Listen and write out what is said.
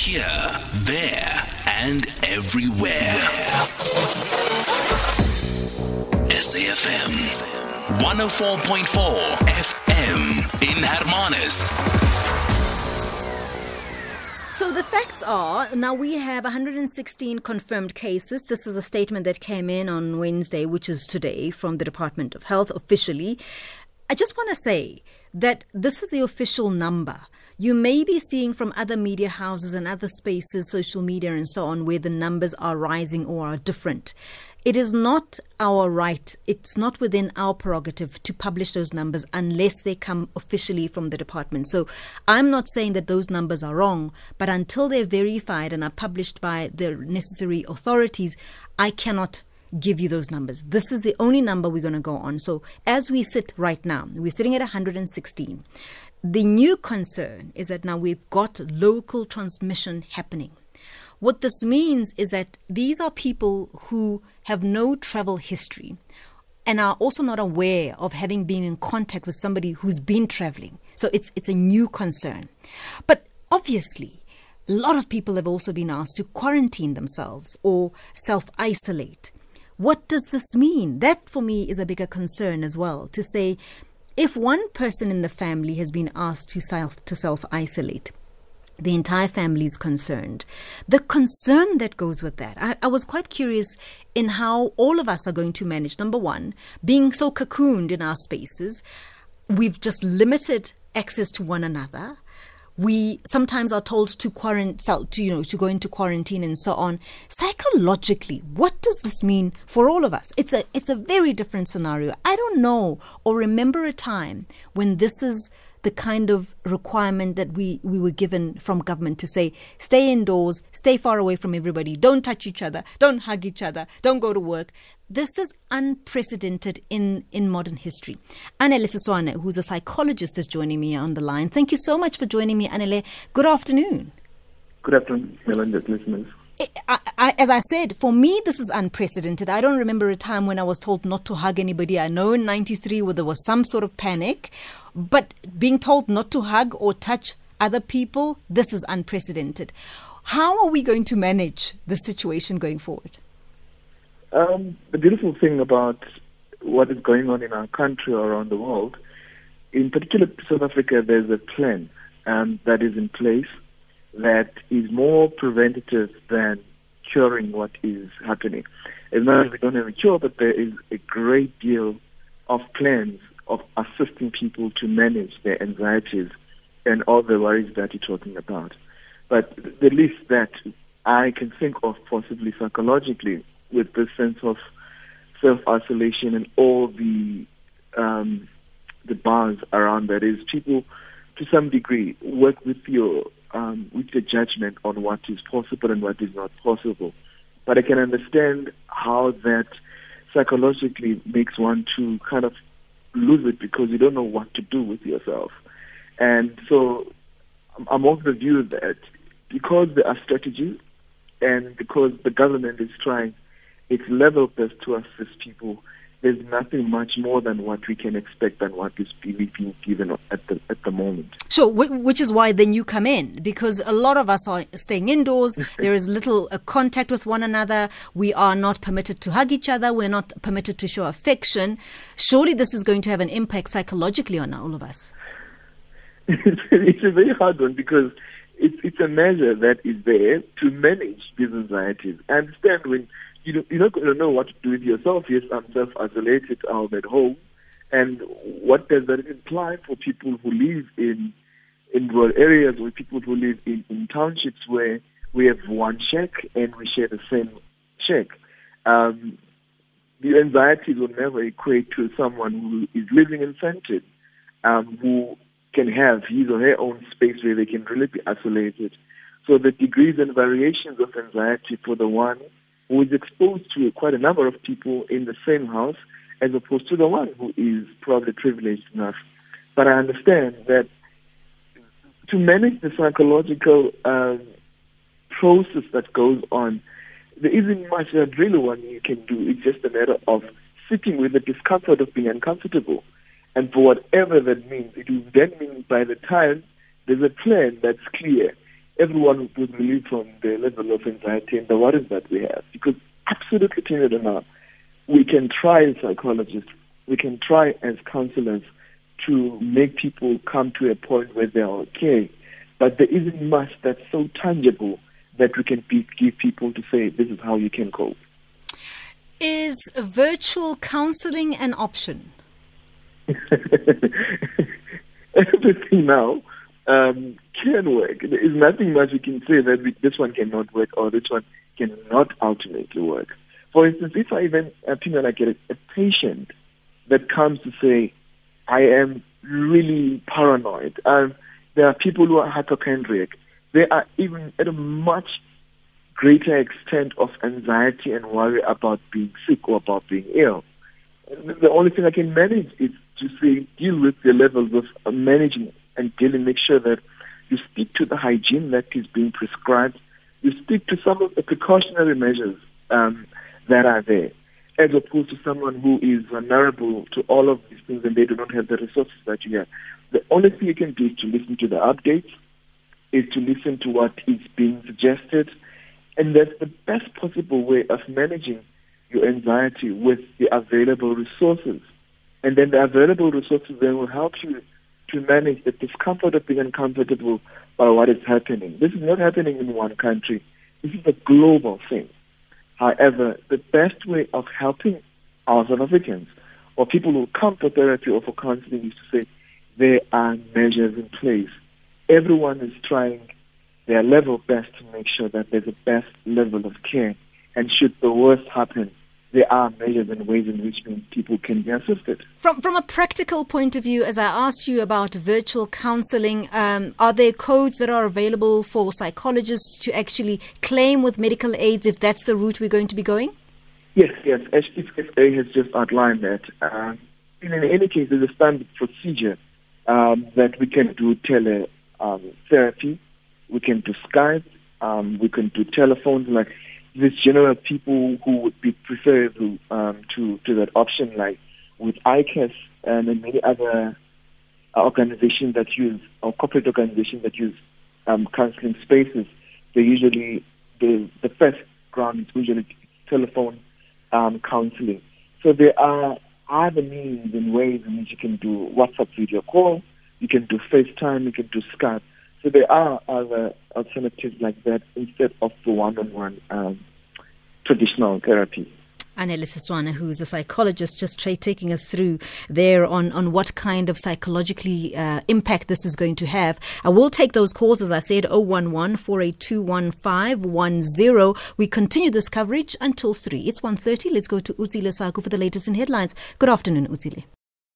Here, there, and everywhere. SAFM 104.4 FM in Hermanus. So the facts are now we have 116 confirmed cases. This is a statement that came in on Wednesday, which is today, from the Department of Health officially. I just want to say that this is the official number. You may be seeing from other media houses and other spaces, social media and so on, where the numbers are rising or are different. It is not our right, it's not within our prerogative to publish those numbers unless they come officially from the department. So I'm not saying that those numbers are wrong, but until they're verified and are published by the necessary authorities, I cannot give you those numbers. This is the only number we're going to go on. So as we sit right now, we're sitting at 116. The new concern is that now we've got local transmission happening. What this means is that these are people who have no travel history and are also not aware of having been in contact with somebody who's been traveling. So it's it's a new concern. But obviously, a lot of people have also been asked to quarantine themselves or self-isolate. What does this mean? That for me is a bigger concern as well to say if one person in the family has been asked to self to self-isolate the entire family is concerned. The concern that goes with that, I, I, was quite curious in how all of us are going to manage. Number one, being so cocooned in our spaces, we've just limited access to one another. We sometimes are told to quarantine, to you know, to go into quarantine and so on. Psychologically, what does this mean for all of us? It's a it's a very different scenario. I don't know or remember a time when this is the kind of requirement that we, we were given from government to say, stay indoors, stay far away from everybody, don't touch each other, don't hug each other, don't go to work. This is unprecedented in, in modern history. Anele Siswana, who's a psychologist, is joining me on the line. Thank you so much for joining me, Anele. Good afternoon. Good afternoon, Melinda, listeners. I, I, as I said, for me, this is unprecedented. I don't remember a time when I was told not to hug anybody. I know in 93 where there was some sort of panic, but being told not to hug or touch other people, this is unprecedented. How are we going to manage the situation going forward? Um, the beautiful thing about what is going on in our country or around the world, in particular South Africa, there's a plan um, that is in place that is more preventative than curing what is happening. As much as we don't have a cure, but there is a great deal of plans of assisting people to manage their anxieties and all the worries that you're talking about. But the least that I can think of possibly psychologically with this sense of self isolation and all the um, the bars around that is people to some degree work with your um, with the judgment on what is possible and what is not possible. But I can understand how that psychologically makes one to kind of lose it because you don't know what to do with yourself. And so I'm of the view that because there are strategies and because the government is trying its level best to assist people there's nothing much more than what we can expect and what is being given at the at the moment. So, which is why then you come in because a lot of us are staying indoors. there is little uh, contact with one another. We are not permitted to hug each other. We're not permitted to show affection. Surely, this is going to have an impact psychologically on all of us. it's a very hard one because it's it's a measure that is there to manage these anxieties. I understand when you you're not going to know what to do with yourself. Yes, I'm self-isolated. I'm at home. And what does that imply for people who live in in rural areas or people who live in, in townships where we have one shack and we share the same shack? Um, the anxieties will never equate to someone who is living in Fenton, um, who can have his or her own space where they can really be isolated. So the degrees and variations of anxiety for the one who is exposed to quite a number of people in the same house as opposed to the one who is probably privileged enough. But I understand that to manage the psychological um, process that goes on, there isn't much that really one you can do. It's just a matter of sitting with the discomfort of being uncomfortable. And for whatever that means, it will then mean by the time there's a plan that's clear everyone was relieved from the level of anxiety and the worries that we have. Because absolutely, Tina now, we can try as psychologists, we can try as counselors to make people come to a point where they're okay. But there isn't much that's so tangible that we can be, give people to say, this is how you can cope. Is virtual counseling an option? Everything now um, can work. There is nothing much we can say that we, this one cannot work or this one cannot ultimately work. For instance, if I even, uh, you like a, a patient that comes to say, I am really paranoid. Um, there are people who are hypochondriac. They are even at a much greater extent of anxiety and worry about being sick or about being ill. The only thing I can manage is to say deal with the levels of managing and dealing, make sure that you stick to the hygiene that is being prescribed, you stick to some of the precautionary measures um, that are there as opposed to someone who is vulnerable to all of these things and they do not have the resources that you have. The only thing you can do is to listen to the updates, is to listen to what is being suggested, and that's the best possible way of managing your anxiety with the available resources. And then the available resources then will help you to manage the discomfort of being uncomfortable by what is happening. This is not happening in one country. This is a global thing. However, the best way of helping our South Africans or people who come for therapy or for counseling is to say there are measures in place. Everyone is trying their level best to make sure that there's a best level of care. And should the worst happen, there are measures and ways in which people can be assisted. From from a practical point of view, as I asked you about virtual counselling, um, are there codes that are available for psychologists to actually claim with medical aids if that's the route we're going to be going? Yes, yes. HTFA has just outlined that. Uh, in any case, there's a standard procedure um, that we can do teletherapy, um, we can do Skype, um, we can do telephones, like there's general people who would be preferable um, to to that option, like with ICAS and many other organizations that use or corporate organizations that use um, counseling spaces. They usually the the first ground is usually telephone um, counseling. So there are other means and ways in which you can do WhatsApp video call, you can do FaceTime, you can do Skype. So there are other alternatives like that instead of the one-on-one um, traditional therapy. Anele Siswana, who's a psychologist, just taking us through there on, on what kind of psychologically uh, impact this is going to have. I will take those calls, as I said, 011 482 We continue this coverage until 3. It's 1.30. Let's go to Utsile Saku for the latest in headlines. Good afternoon, Utsile.